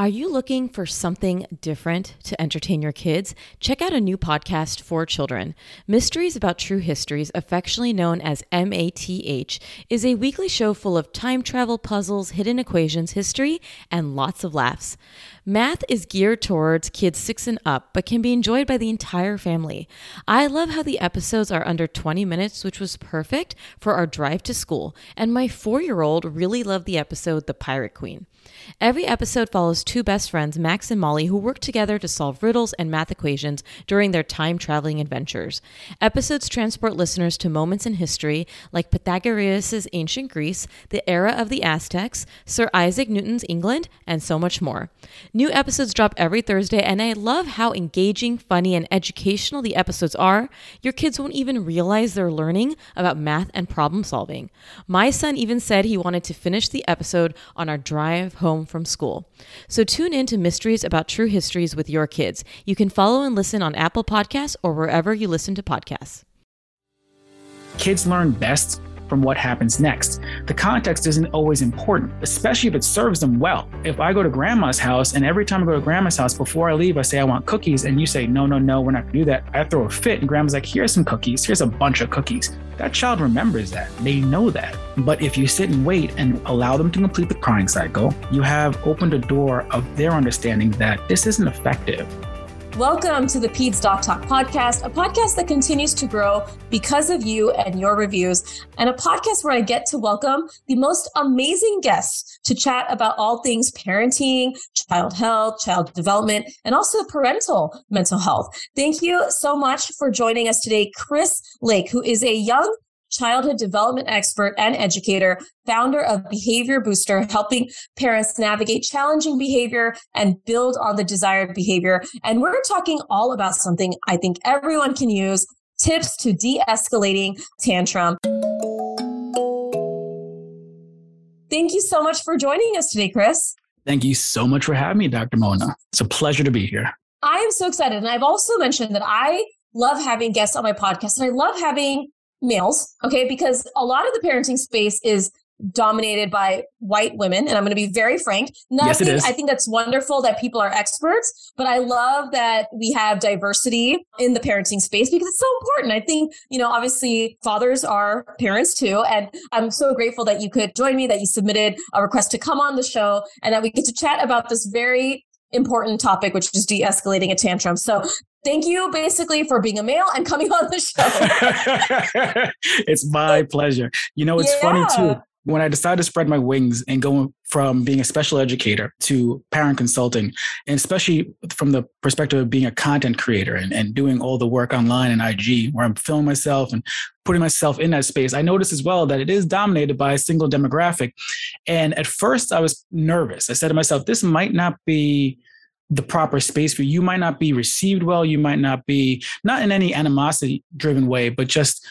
Are you looking for something different to entertain your kids? Check out a new podcast for children. Mysteries About True Histories, affectionately known as MATH, is a weekly show full of time travel puzzles, hidden equations, history, and lots of laughs. Math is geared towards kids six and up, but can be enjoyed by the entire family. I love how the episodes are under 20 minutes, which was perfect for our drive to school, and my four year old really loved the episode The Pirate Queen. Every episode follows two best friends, Max and Molly, who work together to solve riddles and math equations during their time traveling adventures. Episodes transport listeners to moments in history like Pythagoras' ancient Greece, the era of the Aztecs, Sir Isaac Newton's England, and so much more. New episodes drop every Thursday, and I love how engaging, funny, and educational the episodes are. Your kids won't even realize they're learning about math and problem solving. My son even said he wanted to finish the episode on our drive home from school. So tune in to Mysteries About True Histories with your kids. You can follow and listen on Apple Podcasts or wherever you listen to podcasts. Kids learn best from what happens next. The context isn't always important, especially if it serves them well. If I go to grandma's house and every time I go to grandma's house, before I leave, I say, I want cookies, and you say, no, no, no, we're not gonna do that, I throw a fit, and grandma's like, here's some cookies, here's a bunch of cookies. That child remembers that. They know that. But if you sit and wait and allow them to complete the crying cycle, you have opened a door of their understanding that this isn't effective. Welcome to the Peds Doc Talk podcast, a podcast that continues to grow because of you and your reviews, and a podcast where I get to welcome the most amazing guests to chat about all things parenting, child health, child development, and also parental mental health. Thank you so much for joining us today, Chris Lake, who is a young childhood development expert and educator, founder of Behavior Booster, helping parents navigate challenging behavior and build on the desired behavior. And we're talking all about something I think everyone can use tips to de escalating tantrum. Thank you so much for joining us today, Chris. Thank you so much for having me, Dr. Mona. It's a pleasure to be here. I am so excited. And I've also mentioned that I love having guests on my podcast and I love having males, okay? Because a lot of the parenting space is dominated by white women and i'm going to be very frank Nothing, yes, it is. i think that's wonderful that people are experts but i love that we have diversity in the parenting space because it's so important i think you know obviously fathers are parents too and i'm so grateful that you could join me that you submitted a request to come on the show and that we get to chat about this very important topic, which is de-escalating a tantrum. So thank you basically for being a male and coming on the show. it's my pleasure. You know, it's yeah. funny too. When I decided to spread my wings and go from being a special educator to parent consulting, and especially from the perspective of being a content creator and, and doing all the work online and IG, where I'm filming myself and putting myself in that space, I noticed as well that it is dominated by a single demographic. And at first, I was nervous. I said to myself, this might not be the proper space for you. you might not be received well. You might not be not in any animosity driven way but just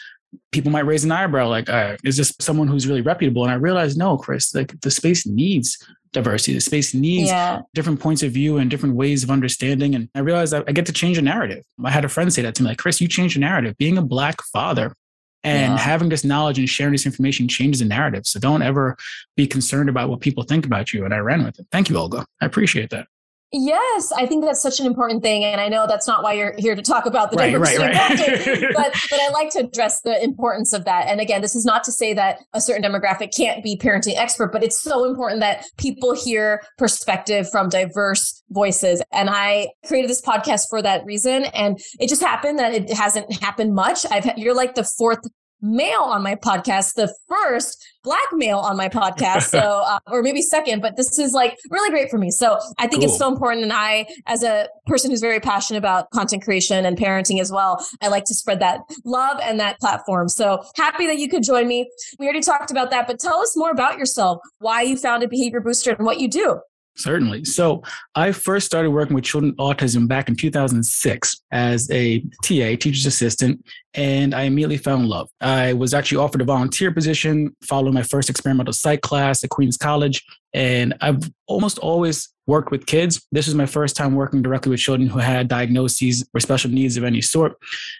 people might raise an eyebrow like uh, is this someone who's really reputable? And i realized no chris like the space needs diversity. The space needs yeah. different points of view and different ways of understanding. And i realized I, I get to change a narrative. I had a friend say that to me like chris you changed the narrative. Being a black father and yeah. having this knowledge and sharing this information changes the narrative. So don't ever be concerned about what people think about you. And i ran with it. Thank you olga. I appreciate that Yes, I think that's such an important thing, and I know that's not why you're here to talk about the right, right, right. but but I like to address the importance of that. And again, this is not to say that a certain demographic can't be parenting expert, but it's so important that people hear perspective from diverse voices. And I created this podcast for that reason, and it just happened that it hasn't happened much. I've you're like the fourth male on my podcast, the first black male on my podcast. So, uh, or maybe second, but this is like really great for me. So I think cool. it's so important. And I, as a person who's very passionate about content creation and parenting as well, I like to spread that love and that platform. So happy that you could join me. We already talked about that, but tell us more about yourself, why you founded Behavior Booster and what you do. Certainly. So I first started working with children with autism back in 2006 as a TA, teacher's assistant, and I immediately in love. I was actually offered a volunteer position following my first experimental psych class at Queens College, and I've almost always worked with kids. This was my first time working directly with children who had diagnoses or special needs of any sort.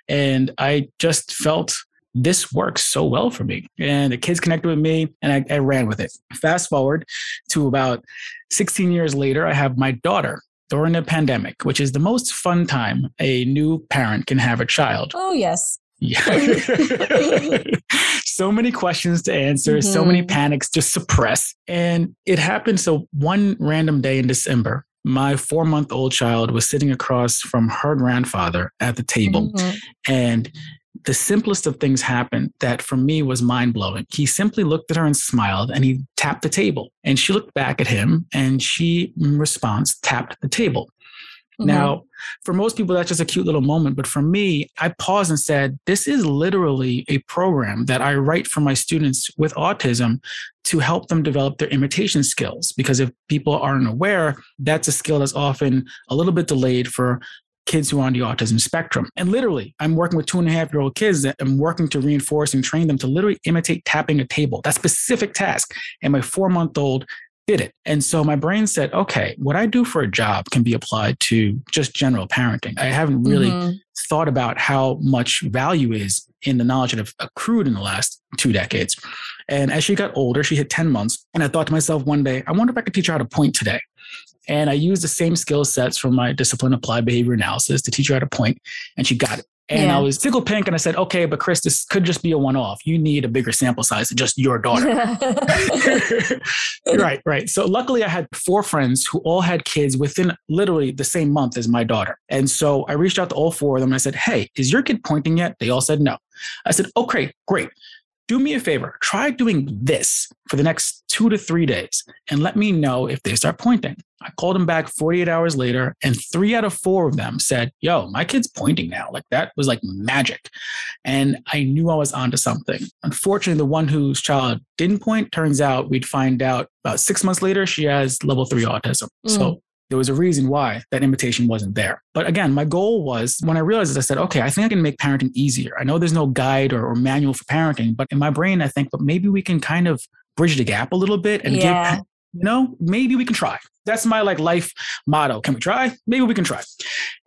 And I just felt this works so well for me. And the kids connected with me and I, I ran with it. Fast forward to about 16 years later, I have my daughter during the pandemic, which is the most fun time a new parent can have a child. Oh, yes. Yeah. so many questions to answer, mm-hmm. so many mm-hmm. panics to suppress. And it happened. So, one random day in December, my four month old child was sitting across from her grandfather at the table. Mm-hmm. And the simplest of things happened that for me was mind blowing. He simply looked at her and smiled and he tapped the table. And she looked back at him and she, in response, tapped the table. Mm-hmm. Now, for most people, that's just a cute little moment. But for me, I paused and said, This is literally a program that I write for my students with autism to help them develop their imitation skills. Because if people aren't aware, that's a skill that's often a little bit delayed for kids who are on the autism spectrum. And literally, I'm working with two and a half year old kids that I'm working to reinforce and train them to literally imitate tapping a table, that specific task. And my four month old did it. And so my brain said, okay, what I do for a job can be applied to just general parenting. I haven't really mm-hmm. thought about how much value is in the knowledge that I've accrued in the last two decades. And as she got older, she hit 10 months. And I thought to myself one day, I wonder if I could teach her how to point today. And I used the same skill sets from my discipline applied behavior analysis to teach her how to point, and she got it. And yeah. I was tickled pink and I said, okay, but Chris, this could just be a one off. You need a bigger sample size than just your daughter. right, right. So luckily I had four friends who all had kids within literally the same month as my daughter. And so I reached out to all four of them and I said, hey, is your kid pointing yet? They all said no. I said, okay, great do me a favor, try doing this for the next two to three days and let me know if they start pointing. I called them back 48 hours later, and three out of four of them said, Yo, my kid's pointing now. Like that was like magic. And I knew I was onto something. Unfortunately, the one whose child didn't point, turns out we'd find out about six months later, she has level three autism. Mm. So there was a reason why that invitation wasn't there. But again, my goal was when I realized this, I said, okay, I think I can make parenting easier. I know there's no guide or, or manual for parenting, but in my brain, I think, but maybe we can kind of bridge the gap a little bit and yeah. give, you know, maybe we can try. That's my like life motto. Can we try? Maybe we can try.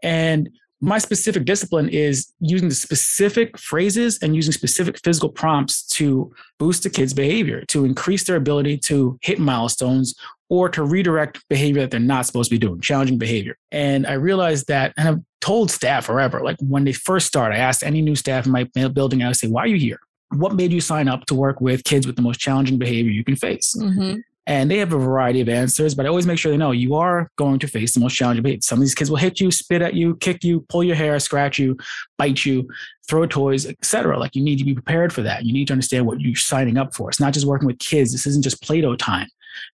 And my specific discipline is using the specific phrases and using specific physical prompts to boost the kids' behavior, to increase their ability to hit milestones or to redirect behavior that they're not supposed to be doing, challenging behavior. And I realized that, and I've told staff forever, like when they first start, I asked any new staff in my building, I would say, why are you here? What made you sign up to work with kids with the most challenging behavior you can face? Mm-hmm. And they have a variety of answers, but I always make sure they know you are going to face the most challenging behavior. Some of these kids will hit you, spit at you, kick you, pull your hair, scratch you, bite you, throw toys, etc. Like you need to be prepared for that. You need to understand what you're signing up for. It's not just working with kids. This isn't just Play-Doh time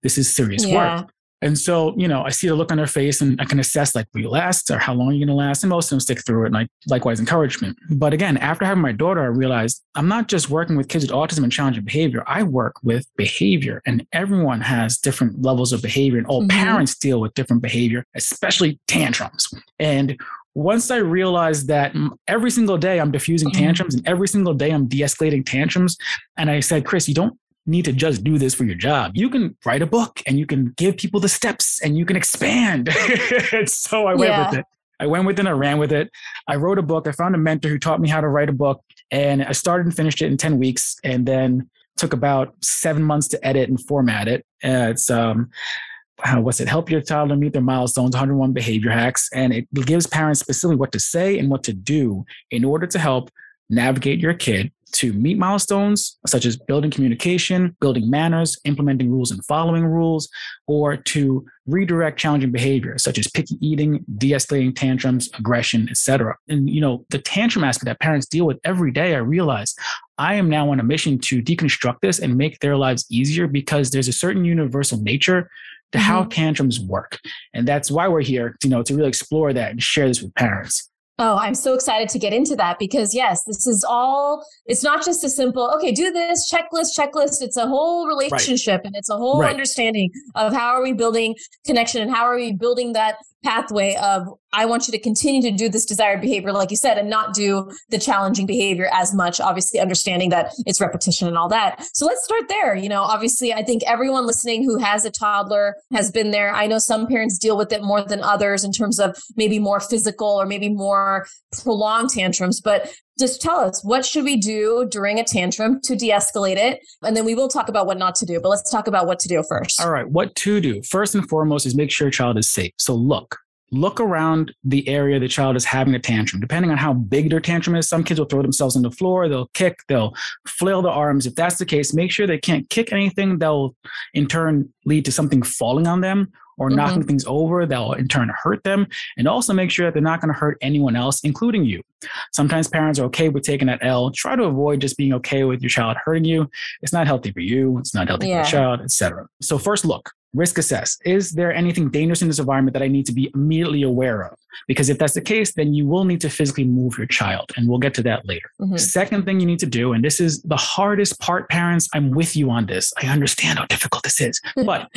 this is serious yeah. work. And so, you know, I see the look on their face and I can assess like, will you last or how long are you going to last? And most of them stick through it. And I likewise encouragement. But again, after having my daughter, I realized I'm not just working with kids with autism and challenging behavior. I work with behavior and everyone has different levels of behavior and all mm-hmm. parents deal with different behavior, especially tantrums. And once I realized that every single day I'm diffusing mm-hmm. tantrums and every single day I'm de-escalating tantrums, and I said, Chris, you don't need to just do this for your job. You can write a book and you can give people the steps and you can expand. so I went yeah. with it. I went with it and I ran with it. I wrote a book. I found a mentor who taught me how to write a book and I started and finished it in 10 weeks and then took about seven months to edit and format it. Uh, it's, um, what's it? Help your child to meet their milestones, 101 behavior hacks. And it gives parents specifically what to say and what to do in order to help navigate your kid to meet milestones such as building communication, building manners, implementing rules and following rules, or to redirect challenging behavior such as picky eating, de-escalating tantrums, aggression, etc. And you know, the tantrum aspect that parents deal with every day, I realize I am now on a mission to deconstruct this and make their lives easier because there's a certain universal nature to mm-hmm. how tantrums work. And that's why we're here, you know, to really explore that and share this with parents. Oh, I'm so excited to get into that because yes, this is all, it's not just a simple, okay, do this checklist, checklist. It's a whole relationship right. and it's a whole right. understanding of how are we building connection and how are we building that pathway of I want you to continue to do this desired behavior, like you said, and not do the challenging behavior as much, obviously understanding that it's repetition and all that. So let's start there. You know, obviously, I think everyone listening who has a toddler has been there. I know some parents deal with it more than others in terms of maybe more physical or maybe more prolonged tantrums, but just tell us what should we do during a tantrum to de-escalate it and then we will talk about what not to do but let's talk about what to do first all right what to do first and foremost is make sure your child is safe so look look around the area the child is having a tantrum. Depending on how big their tantrum is, some kids will throw themselves on the floor, they'll kick, they'll flail their arms. If that's the case, make sure they can't kick anything that will in turn lead to something falling on them or mm-hmm. knocking things over that will in turn hurt them. And also make sure that they're not going to hurt anyone else, including you. Sometimes parents are okay with taking that L. Try to avoid just being okay with your child hurting you. It's not healthy for you. It's not healthy yeah. for the child, etc. So first look, risk assess. Is there anything dangerous in this environment that I need to be immediately aware of? Because if that's the case, then you will need to physically move your child. And we'll get to that later. Mm-hmm. Second thing you need to do, and this is the hardest part, parents, I'm with you on this. I understand how difficult this is, but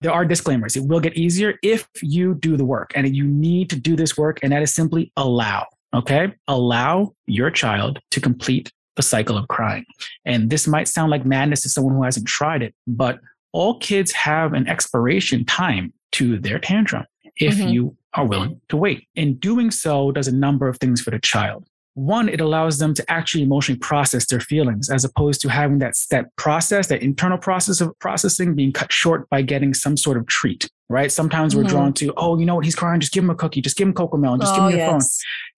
there are disclaimers. It will get easier if you do the work and you need to do this work. And that is simply allow. Okay. Allow your child to complete the cycle of crying. And this might sound like madness to someone who hasn't tried it, but all kids have an expiration time to their tantrum if mm-hmm. you are willing to wait. And doing so does a number of things for the child. One, it allows them to actually emotionally process their feelings as opposed to having that step process, that internal process of processing being cut short by getting some sort of treat, right? Sometimes mm-hmm. we're drawn to, oh, you know what? He's crying. Just give him a cookie. Just give him Cocomelon. Just oh, give him your yes. phone.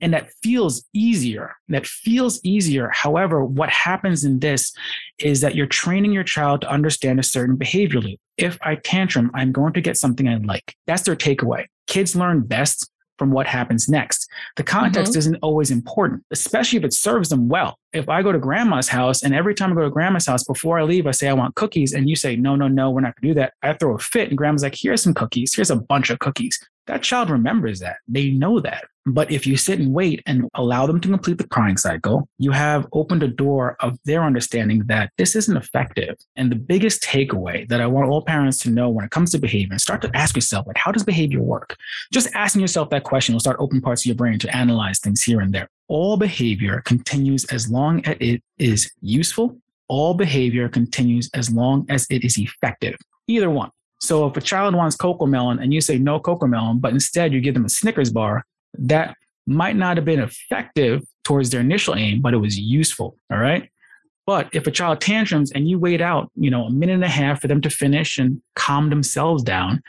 And that feels easier. That feels easier. However, what happens in this is that you're training your child to understand a certain behavior loop. If I tantrum, I'm going to get something I like. That's their takeaway. Kids learn best from what happens next. The context mm-hmm. isn't always important, especially if it serves them well. If I go to grandma's house and every time I go to grandma's house, before I leave, I say, I want cookies. And you say, no, no, no, we're not going to do that. I throw a fit and grandma's like, here's some cookies. Here's a bunch of cookies that child remembers that. They know that. But if you sit and wait and allow them to complete the crying cycle, you have opened a door of their understanding that this isn't effective. And the biggest takeaway that I want all parents to know when it comes to behavior, start to ask yourself, like, how does behavior work? Just asking yourself that question will start opening parts of your brain to analyze things here and there. All behavior continues as long as it is useful. All behavior continues as long as it is effective. Either one. So if a child wants Cocomelon and you say no Cocomelon, but instead you give them a Snickers bar, that might not have been effective towards their initial aim, but it was useful. All right. But if a child tantrums and you wait out, you know, a minute and a half for them to finish and calm themselves down,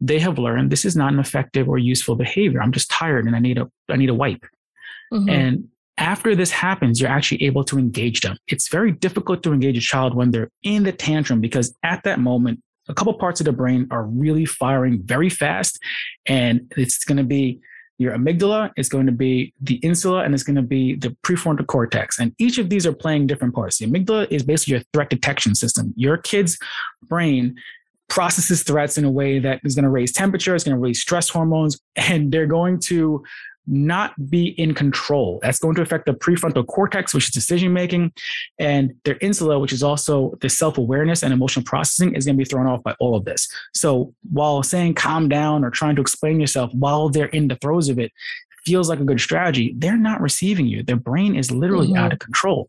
they have learned this is not an effective or useful behavior. I'm just tired and I need a I need a wipe. Mm-hmm. And after this happens, you're actually able to engage them. It's very difficult to engage a child when they're in the tantrum because at that moment, a couple parts of the brain are really firing very fast. And it's going to be your amygdala, it's going to be the insula, and it's going to be the prefrontal cortex. And each of these are playing different parts. The amygdala is basically your threat detection system. Your kid's brain processes threats in a way that is going to raise temperature, it's going to raise stress hormones, and they're going to not be in control. That's going to affect the prefrontal cortex, which is decision making, and their insula, which is also the self awareness and emotional processing, is going to be thrown off by all of this. So while saying calm down or trying to explain yourself while they're in the throes of it feels like a good strategy, they're not receiving you. Their brain is literally mm-hmm. out of control.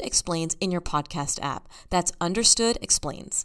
Understood Explains in your podcast app. That's Understood Explains.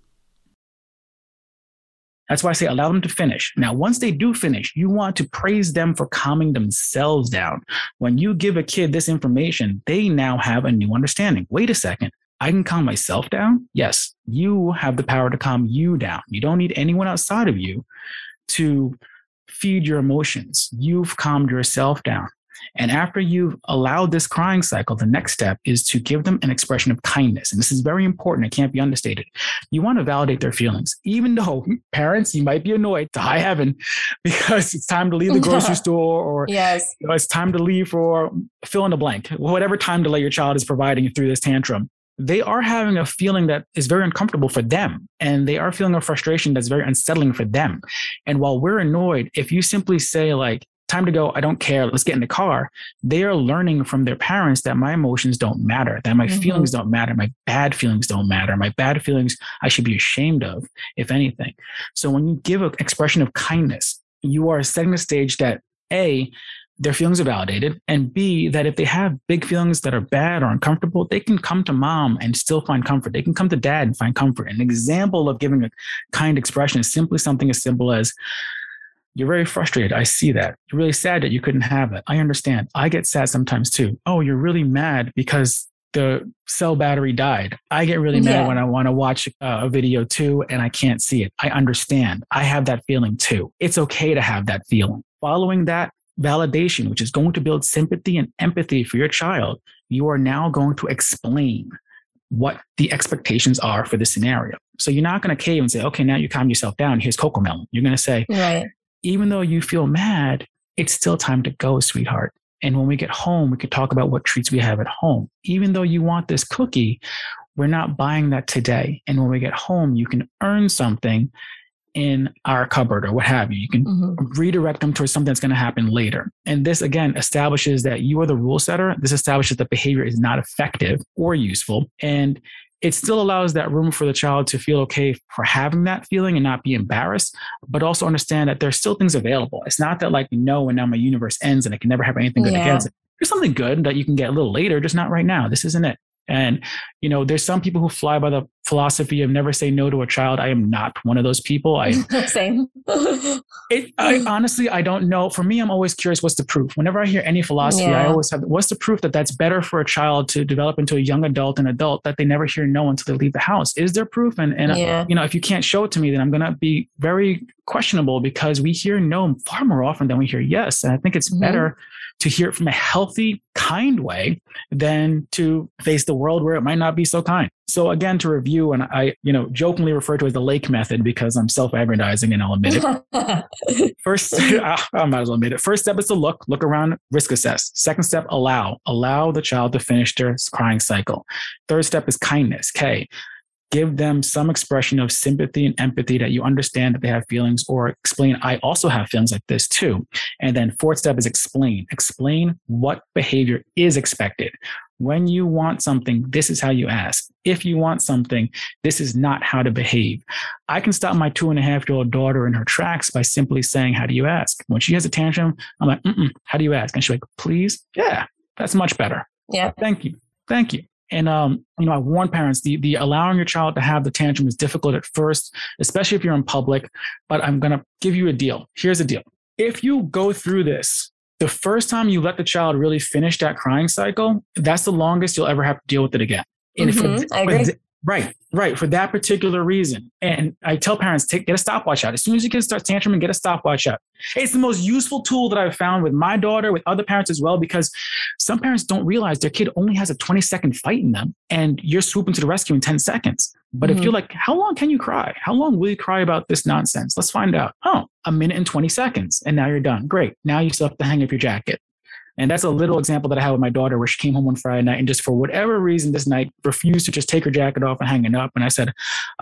That's why I say allow them to finish. Now, once they do finish, you want to praise them for calming themselves down. When you give a kid this information, they now have a new understanding. Wait a second. I can calm myself down. Yes, you have the power to calm you down. You don't need anyone outside of you to feed your emotions. You've calmed yourself down. And after you've allowed this crying cycle, the next step is to give them an expression of kindness. And this is very important. It can't be understated. You want to validate their feelings, even though parents, you might be annoyed to high heaven because it's time to leave the grocery store or yes. You know, it's time to leave for fill in the blank, whatever time delay your child is providing through this tantrum they are having a feeling that is very uncomfortable for them. And they are feeling a frustration that's very unsettling for them. And while we're annoyed, if you simply say, like, time to go. I don't care. Let's get in the car. They are learning from their parents that my emotions don't matter, that my mm-hmm. feelings don't matter, my bad feelings don't matter, my bad feelings I should be ashamed of, if anything. So when you give an expression of kindness, you are setting the stage that A, their feelings are validated, and B, that if they have big feelings that are bad or uncomfortable, they can come to mom and still find comfort. They can come to dad and find comfort. An example of giving a kind expression is simply something as simple as, you're very frustrated. I see that. You're really sad that you couldn't have it. I understand. I get sad sometimes too. Oh, you're really mad because the cell battery died. I get really mad yeah. when I want to watch a video too and I can't see it. I understand. I have that feeling too. It's okay to have that feeling. Following that validation, which is going to build sympathy and empathy for your child, you are now going to explain what the expectations are for the scenario. So you're not going to cave and say, okay, now you calm yourself down. Here's Cocomelon. You're going to say, right even though you feel mad, it's still time to go, sweetheart. And when we get home, we could talk about what treats we have at home. Even though you want this cookie, we're not buying that today. And when we get home, you can earn something in our cupboard or what have you. You can mm-hmm. redirect them towards something that's going to happen later. And this again establishes that you are the rule setter. This establishes that behavior is not effective or useful. And it still allows that room for the child to feel okay for having that feeling and not be embarrassed, but also understand that there's still things available. It's not that like, no, and now my universe ends and I can never have anything good yeah. against it. There's something good that you can get a little later, just not right now. This isn't it. And, you know, there's some people who fly by the philosophy of never say no to a child. I am not one of those people. I same. it, I honestly, I don't know. For me, I'm always curious. What's the proof? Whenever I hear any philosophy, yeah. I always have, what's the proof that that's better for a child to develop into a young adult and adult that they never hear no until they leave the house? Is there proof? And, and yeah. you know, if you can't show it to me, then I'm going to be very questionable because we hear no far more often than we hear yes. And I think it's mm-hmm. better to hear it from a healthy, kind way than to face the world where it might not be so kind. So again, to review, and I, you know, jokingly refer to it as the lake method because I'm self-aggrandizing and I'll admit it. First, ah, I might as well admit it. First step is to look, look around, risk assess. Second step, allow, allow the child to finish their crying cycle. Third step is kindness, K give them some expression of sympathy and empathy that you understand that they have feelings or explain i also have feelings like this too. And then fourth step is explain. Explain what behavior is expected. When you want something this is how you ask. If you want something this is not how to behave. I can stop my two and a half year old daughter in her tracks by simply saying how do you ask? When she has a tantrum i'm like how do you ask? And she's like please? Yeah that's much better. Yeah. Thank you. Thank you and um, you know, I warn parents: the the allowing your child to have the tantrum is difficult at first, especially if you're in public. But I'm gonna give you a deal. Here's a deal: if you go through this, the first time you let the child really finish that crying cycle, that's the longest you'll ever have to deal with it again. Mm-hmm, I agree. Right, right. For that particular reason. And I tell parents, take get a stopwatch out. As soon as you can start tantrum and get a stopwatch out. It's the most useful tool that I've found with my daughter, with other parents as well, because some parents don't realize their kid only has a 20 second fight in them and you're swooping to the rescue in 10 seconds. But mm-hmm. if you're like, how long can you cry? How long will you cry about this nonsense? Let's find out. Oh, a minute and 20 seconds. And now you're done. Great. Now you still have to hang up your jacket. And that's a little example that I had with my daughter where she came home one Friday night and just for whatever reason this night refused to just take her jacket off and hang it up. And I said,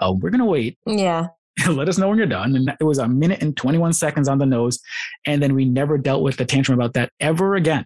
Oh, we're going to wait. Yeah. Let us know when you're done. And it was a minute and 21 seconds on the nose. And then we never dealt with the tantrum about that ever again.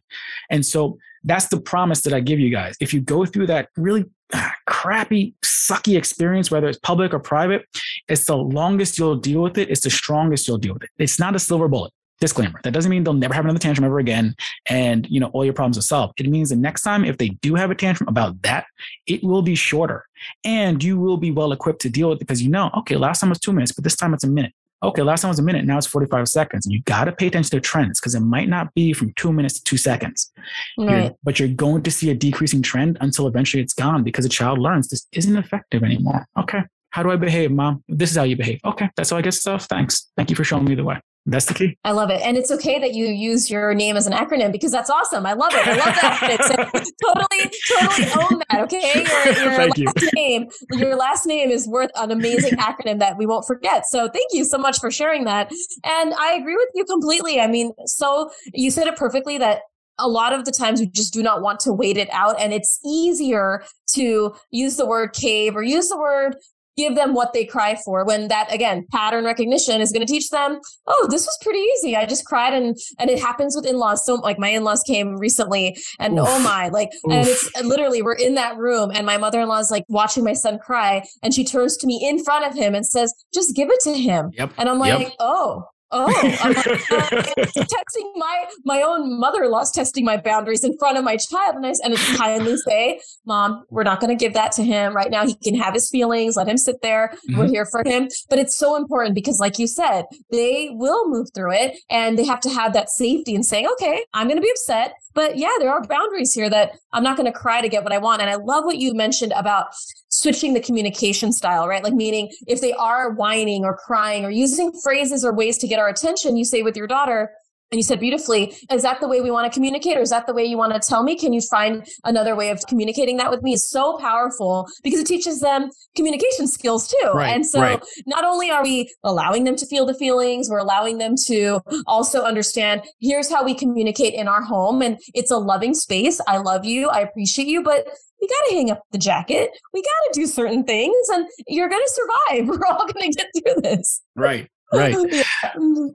And so that's the promise that I give you guys. If you go through that really ah, crappy, sucky experience, whether it's public or private, it's the longest you'll deal with it. It's the strongest you'll deal with it. It's not a silver bullet disclaimer that doesn't mean they'll never have another tantrum ever again and you know all your problems are solved. It means the next time if they do have a tantrum about that it will be shorter and you will be well equipped to deal with it because you know okay last time was two minutes but this time it's a minute. Okay last time was a minute now it's 45 seconds you got to pay attention to trends because it might not be from two minutes to two seconds. Right. You're, but you're going to see a decreasing trend until eventually it's gone because the child learns this isn't effective anymore. Okay how do i behave mom? This is how you behave. Okay that's all i get stuff. Thanks. Thank you for showing me the way that's the key. I love it. And it's okay that you use your name as an acronym because that's awesome. I love it. I love that. Totally, totally own that. Okay. Your, your thank last you. name, your last name is worth an amazing acronym that we won't forget. So thank you so much for sharing that. And I agree with you completely. I mean, so you said it perfectly that a lot of the times we just do not want to wait it out and it's easier to use the word cave or use the word give them what they cry for when that again pattern recognition is going to teach them oh this was pretty easy i just cried and and it happens with in-laws so like my in-laws came recently and oh Oof. oh my like Oof. and it's literally we're in that room and my mother-in-law is like watching my son cry and she turns to me in front of him and says just give it to him yep. and i'm like yep. oh Oh, I'm like, uh, testing my my own mother-in-law's testing my boundaries in front of my child, and I and it's kindly say, "Mom, we're not going to give that to him right now. He can have his feelings. Let him sit there. Mm-hmm. We're here for him." But it's so important because, like you said, they will move through it, and they have to have that safety in saying, "Okay, I'm going to be upset, but yeah, there are boundaries here that I'm not going to cry to get what I want." And I love what you mentioned about switching the communication style, right? Like meaning if they are whining or crying or using phrases or ways to get our attention, you say with your daughter, and you said beautifully, is that the way we want to communicate or is that the way you want to tell me? Can you find another way of communicating that with me? It's so powerful because it teaches them communication skills too. Right, and so right. not only are we allowing them to feel the feelings, we're allowing them to also understand here's how we communicate in our home. And it's a loving space. I love you. I appreciate you, but we got to hang up the jacket. We got to do certain things and you're going to survive. We're all going to get through this. Right right. Yeah.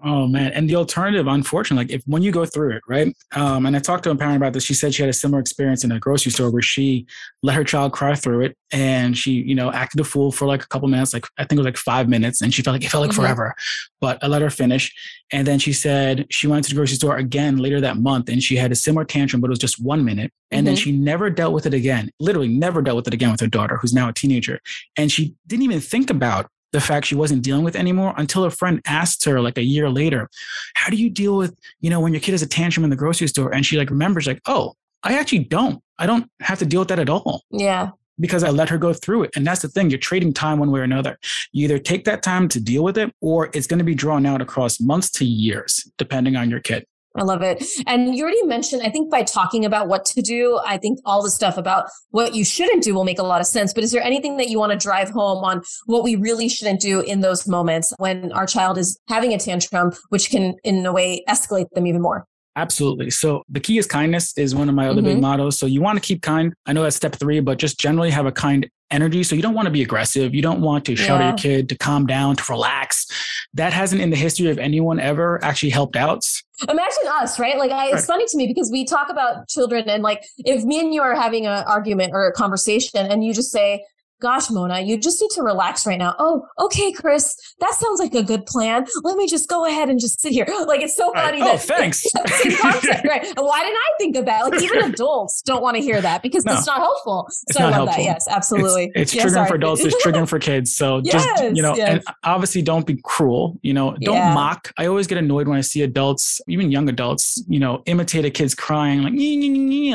oh man. And the alternative unfortunately like if when you go through it right? Um, and i talked to a parent about this. She said she had a similar experience in a grocery store where she let her child cry through it and she you know acted a fool for like a couple minutes like i think it was like five minutes and she felt like it felt like mm-hmm. forever but i let her finish. And then she said she went to the grocery store again later that month and she had a similar tantrum but it was just one minute. And mm-hmm. then she never dealt with it again literally never dealt with it again with her daughter who's now a teenager. And she didn't even think about the fact she wasn't dealing with anymore until a friend asked her like a year later, how do you deal with, you know, when your kid has a tantrum in the grocery store? And she like remembers like, oh, I actually don't. I don't have to deal with that at all. Yeah. Because I let her go through it. And that's the thing. You're trading time one way or another. You either take that time to deal with it or it's going to be drawn out across months to years, depending on your kid. I love it. And you already mentioned, I think by talking about what to do, I think all the stuff about what you shouldn't do will make a lot of sense. But is there anything that you want to drive home on what we really shouldn't do in those moments when our child is having a tantrum, which can, in a way, escalate them even more? Absolutely. So the key is kindness is one of my other mm-hmm. big mottos. So you want to keep kind. I know that's step three, but just generally have a kind energy. So you don't want to be aggressive. You don't want to shout yeah. at your kid to calm down, to relax. That hasn't in the history of anyone ever actually helped out. Imagine us, right? Like, I, it's funny to me because we talk about children and like, if me and you are having an argument or a conversation and you just say, gosh, Mona, you just need to relax right now. Oh, okay, Chris, that sounds like a good plan. Let me just go ahead and just sit here. Like it's so funny. Right. Oh, thanks. concept, right? Why didn't I think of that? Like even adults don't want to hear that because no, it's not helpful. It's so not I love helpful. that. Yes, absolutely. It's, it's yeah, triggering sorry. for adults. It's triggering for kids. So yes, just you know, yes. and obviously don't be cruel. You know, don't yeah. mock. I always get annoyed when I see adults, even young adults, you know, imitate a kid's crying like,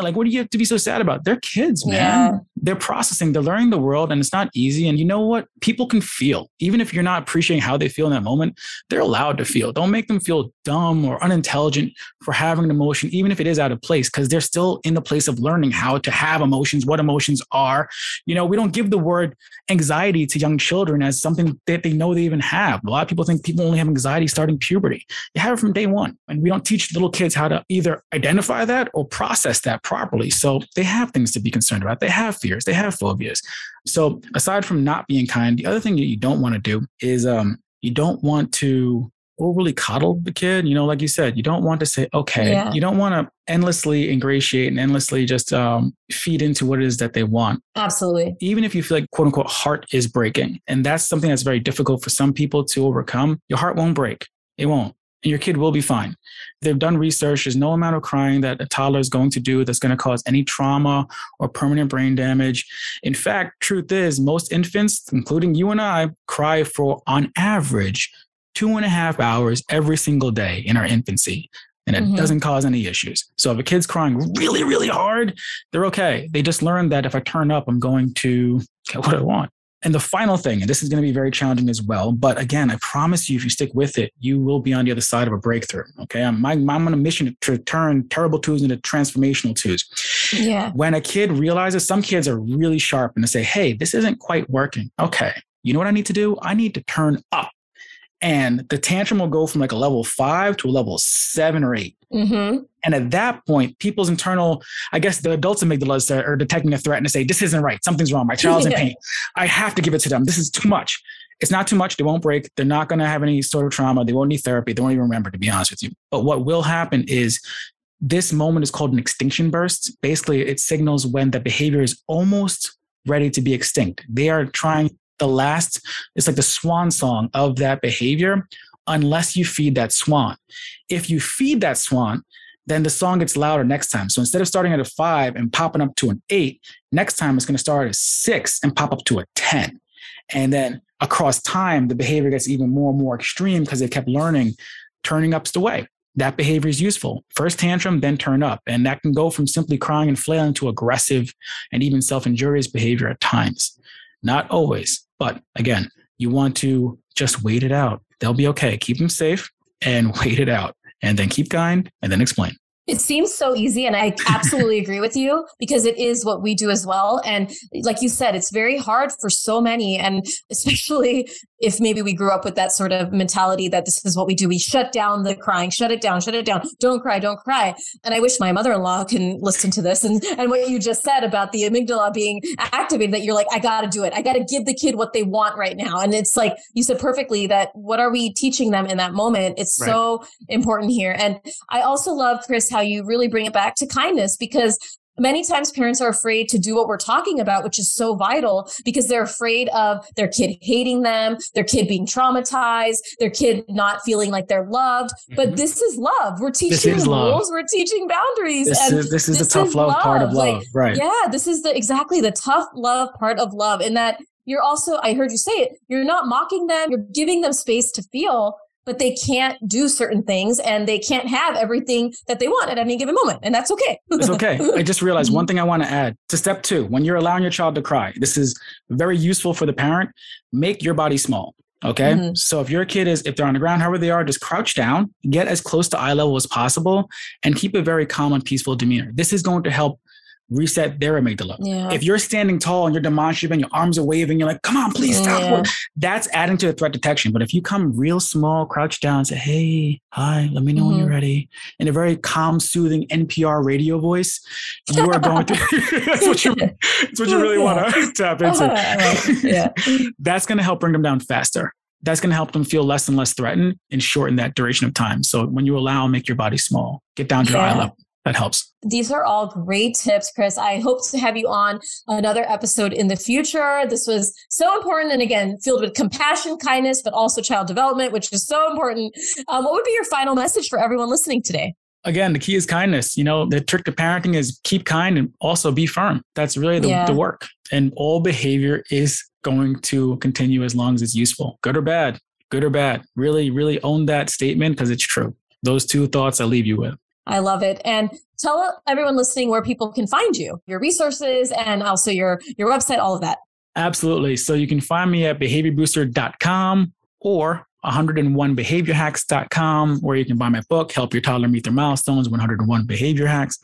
like what do you have to be so sad about? They're kids, man. Yeah. They're processing. They're learning the world, and it's not easy. And you know what? People can feel, even if you're not appreciating how they feel in that moment, they're allowed to feel. Don't make them feel dumb or unintelligent for having an emotion, even if it is out of place, because they're still in the place of learning how to have emotions, what emotions are. You know, we don't give the word anxiety to young children as something that they know they even have. A lot of people think people only have anxiety starting puberty. You have it from day one. And we don't teach little kids how to either identify that or process that properly. So they have things to be concerned about. They have fears, they have phobias. So aside from not being kind, the other thing that you don't want to do is um, you don't want to overly coddle the kid. You know, like you said, you don't want to say, okay, yeah. you don't want to endlessly ingratiate and endlessly just um, feed into what it is that they want. Absolutely. Even if you feel like quote unquote heart is breaking. And that's something that's very difficult for some people to overcome. Your heart won't break. It won't and your kid will be fine. They've done research. There's no amount of crying that a toddler is going to do that's going to cause any trauma or permanent brain damage. In fact, truth is, most infants, including you and I, cry for, on average, two and a half hours every single day in our infancy. And it mm-hmm. doesn't cause any issues. So if a kid's crying really, really hard, they're okay. They just learned that if I turn up, I'm going to get what I want. And the final thing, and this is going to be very challenging as well, but again, I promise you, if you stick with it, you will be on the other side of a breakthrough. Okay. I'm, I'm on a mission to turn terrible twos into transformational twos. Yeah. When a kid realizes some kids are really sharp and they say, hey, this isn't quite working. Okay. You know what I need to do? I need to turn up. And the tantrum will go from like a level five to a level seven or 8 mm-hmm. And at that point, people's internal, I guess the adults amygdalas are detecting a threat and say, this isn't right. Something's wrong. My child's in pain. I have to give it to them. This is too much. It's not too much. They won't break. They're not going to have any sort of trauma. They won't need therapy. They won't even remember, to be honest with you. But what will happen is this moment is called an extinction burst. Basically, it signals when the behavior is almost ready to be extinct. They are trying the last, it's like the swan song of that behavior, unless you feed that swan. If you feed that swan, then the song gets louder next time. So instead of starting at a five and popping up to an eight, next time it's going to start at a six and pop up to a 10. And then across time, the behavior gets even more and more extreme because they kept learning turning up's the way. That behavior is useful. First tantrum, then turn up. And that can go from simply crying and flailing to aggressive and even self injurious behavior at times. Not always, but again, you want to just wait it out. They'll be okay. Keep them safe and wait it out and then keep kind and then explain. It seems so easy. And I absolutely agree with you because it is what we do as well. And like you said, it's very hard for so many. And especially if maybe we grew up with that sort of mentality that this is what we do. We shut down the crying, shut it down, shut it down. Don't cry, don't cry. And I wish my mother-in-law can listen to this and, and what you just said about the amygdala being activated, that you're like, I got to do it. I got to give the kid what they want right now. And it's like you said perfectly that what are we teaching them in that moment? It's right. so important here. And I also love, Chris, how you really bring it back to kindness because many times parents are afraid to do what we're talking about which is so vital because they're afraid of their kid hating them their kid being traumatized their kid not feeling like they're loved. Mm-hmm. but this is love. We're teaching rules love. we're teaching boundaries. This is this is this the tough is love, love, part of love. Like, right. yeah this is the exactly the tough love part of love. And that you're also i heard you say it you're not mocking them. You're giving them space to feel but they can't do certain things and they can't have everything that they want at any given moment. And that's okay. it's okay. I just realized one thing I want to add to step two. When you're allowing your child to cry, this is very useful for the parent. Make your body small. Okay. Mm-hmm. So if your kid is, if they're on the ground, however they are, just crouch down, get as close to eye level as possible, and keep a very calm and peaceful demeanor. This is going to help reset their amygdala. Yeah. If you're standing tall and you're demonstrative and your arms are waving, you're like, come on, please stop. Yeah. That's adding to the threat detection. But if you come real small, crouch down, say, hey, hi, let me know mm-hmm. when you're mm-hmm. ready, in a very calm, soothing NPR radio voice, you are going through that's what you that's what you really want to tap into. yeah. that's gonna help bring them down faster. That's going to help them feel less and less threatened and shorten that duration of time. So when you allow, make your body small, get down to yeah. eye level that helps. These are all great tips, Chris. I hope to have you on another episode in the future. This was so important. And again, filled with compassion, kindness, but also child development, which is so important. Um, what would be your final message for everyone listening today? Again, the key is kindness. You know, the trick to parenting is keep kind and also be firm. That's really the, yeah. the work. And all behavior is going to continue as long as it's useful, good or bad, good or bad. Really, really own that statement because it's true. Those two thoughts I leave you with. I love it. And tell everyone listening where people can find you, your resources, and also your your website, all of that. Absolutely. So you can find me at behaviorbooster.com or 101behaviorhacks.com, where you can buy my book, Help Your Toddler Meet Their Milestones 101 Behavior Hacks.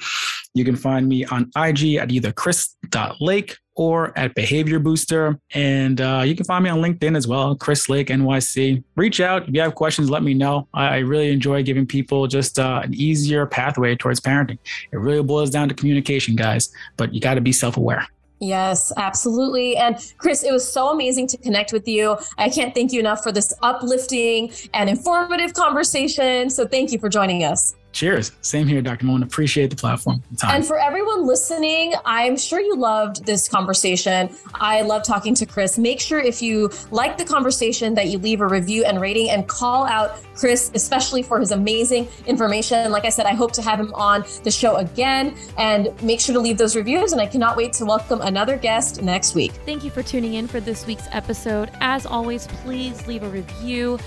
You can find me on IG at either chris.lake or at Behavior Booster. And uh, you can find me on LinkedIn as well, Chris Lake NYC. Reach out. If you have questions, let me know. I, I really enjoy giving people just uh, an easier pathway towards parenting. It really boils down to communication, guys, but you got to be self aware. Yes, absolutely. And Chris, it was so amazing to connect with you. I can't thank you enough for this uplifting and informative conversation. So thank you for joining us. Cheers. Same here, Dr. Mona. Appreciate the platform. The and for everyone listening, I'm sure you loved this conversation. I love talking to Chris. Make sure if you like the conversation that you leave a review and rating and call out Chris, especially for his amazing information. Like I said, I hope to have him on the show again and make sure to leave those reviews. And I cannot wait to welcome another guest next week. Thank you for tuning in for this week's episode. As always, please leave a review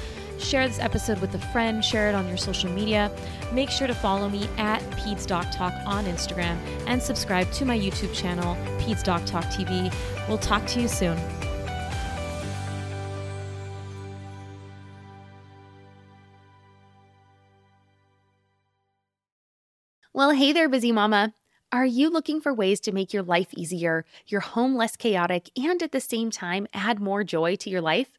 Share this episode with a friend, share it on your social media. Make sure to follow me at Peds Doc Talk on Instagram and subscribe to my YouTube channel, Peds Doc Talk TV. We'll talk to you soon. Well, hey there, busy mama. Are you looking for ways to make your life easier, your home less chaotic, and at the same time add more joy to your life?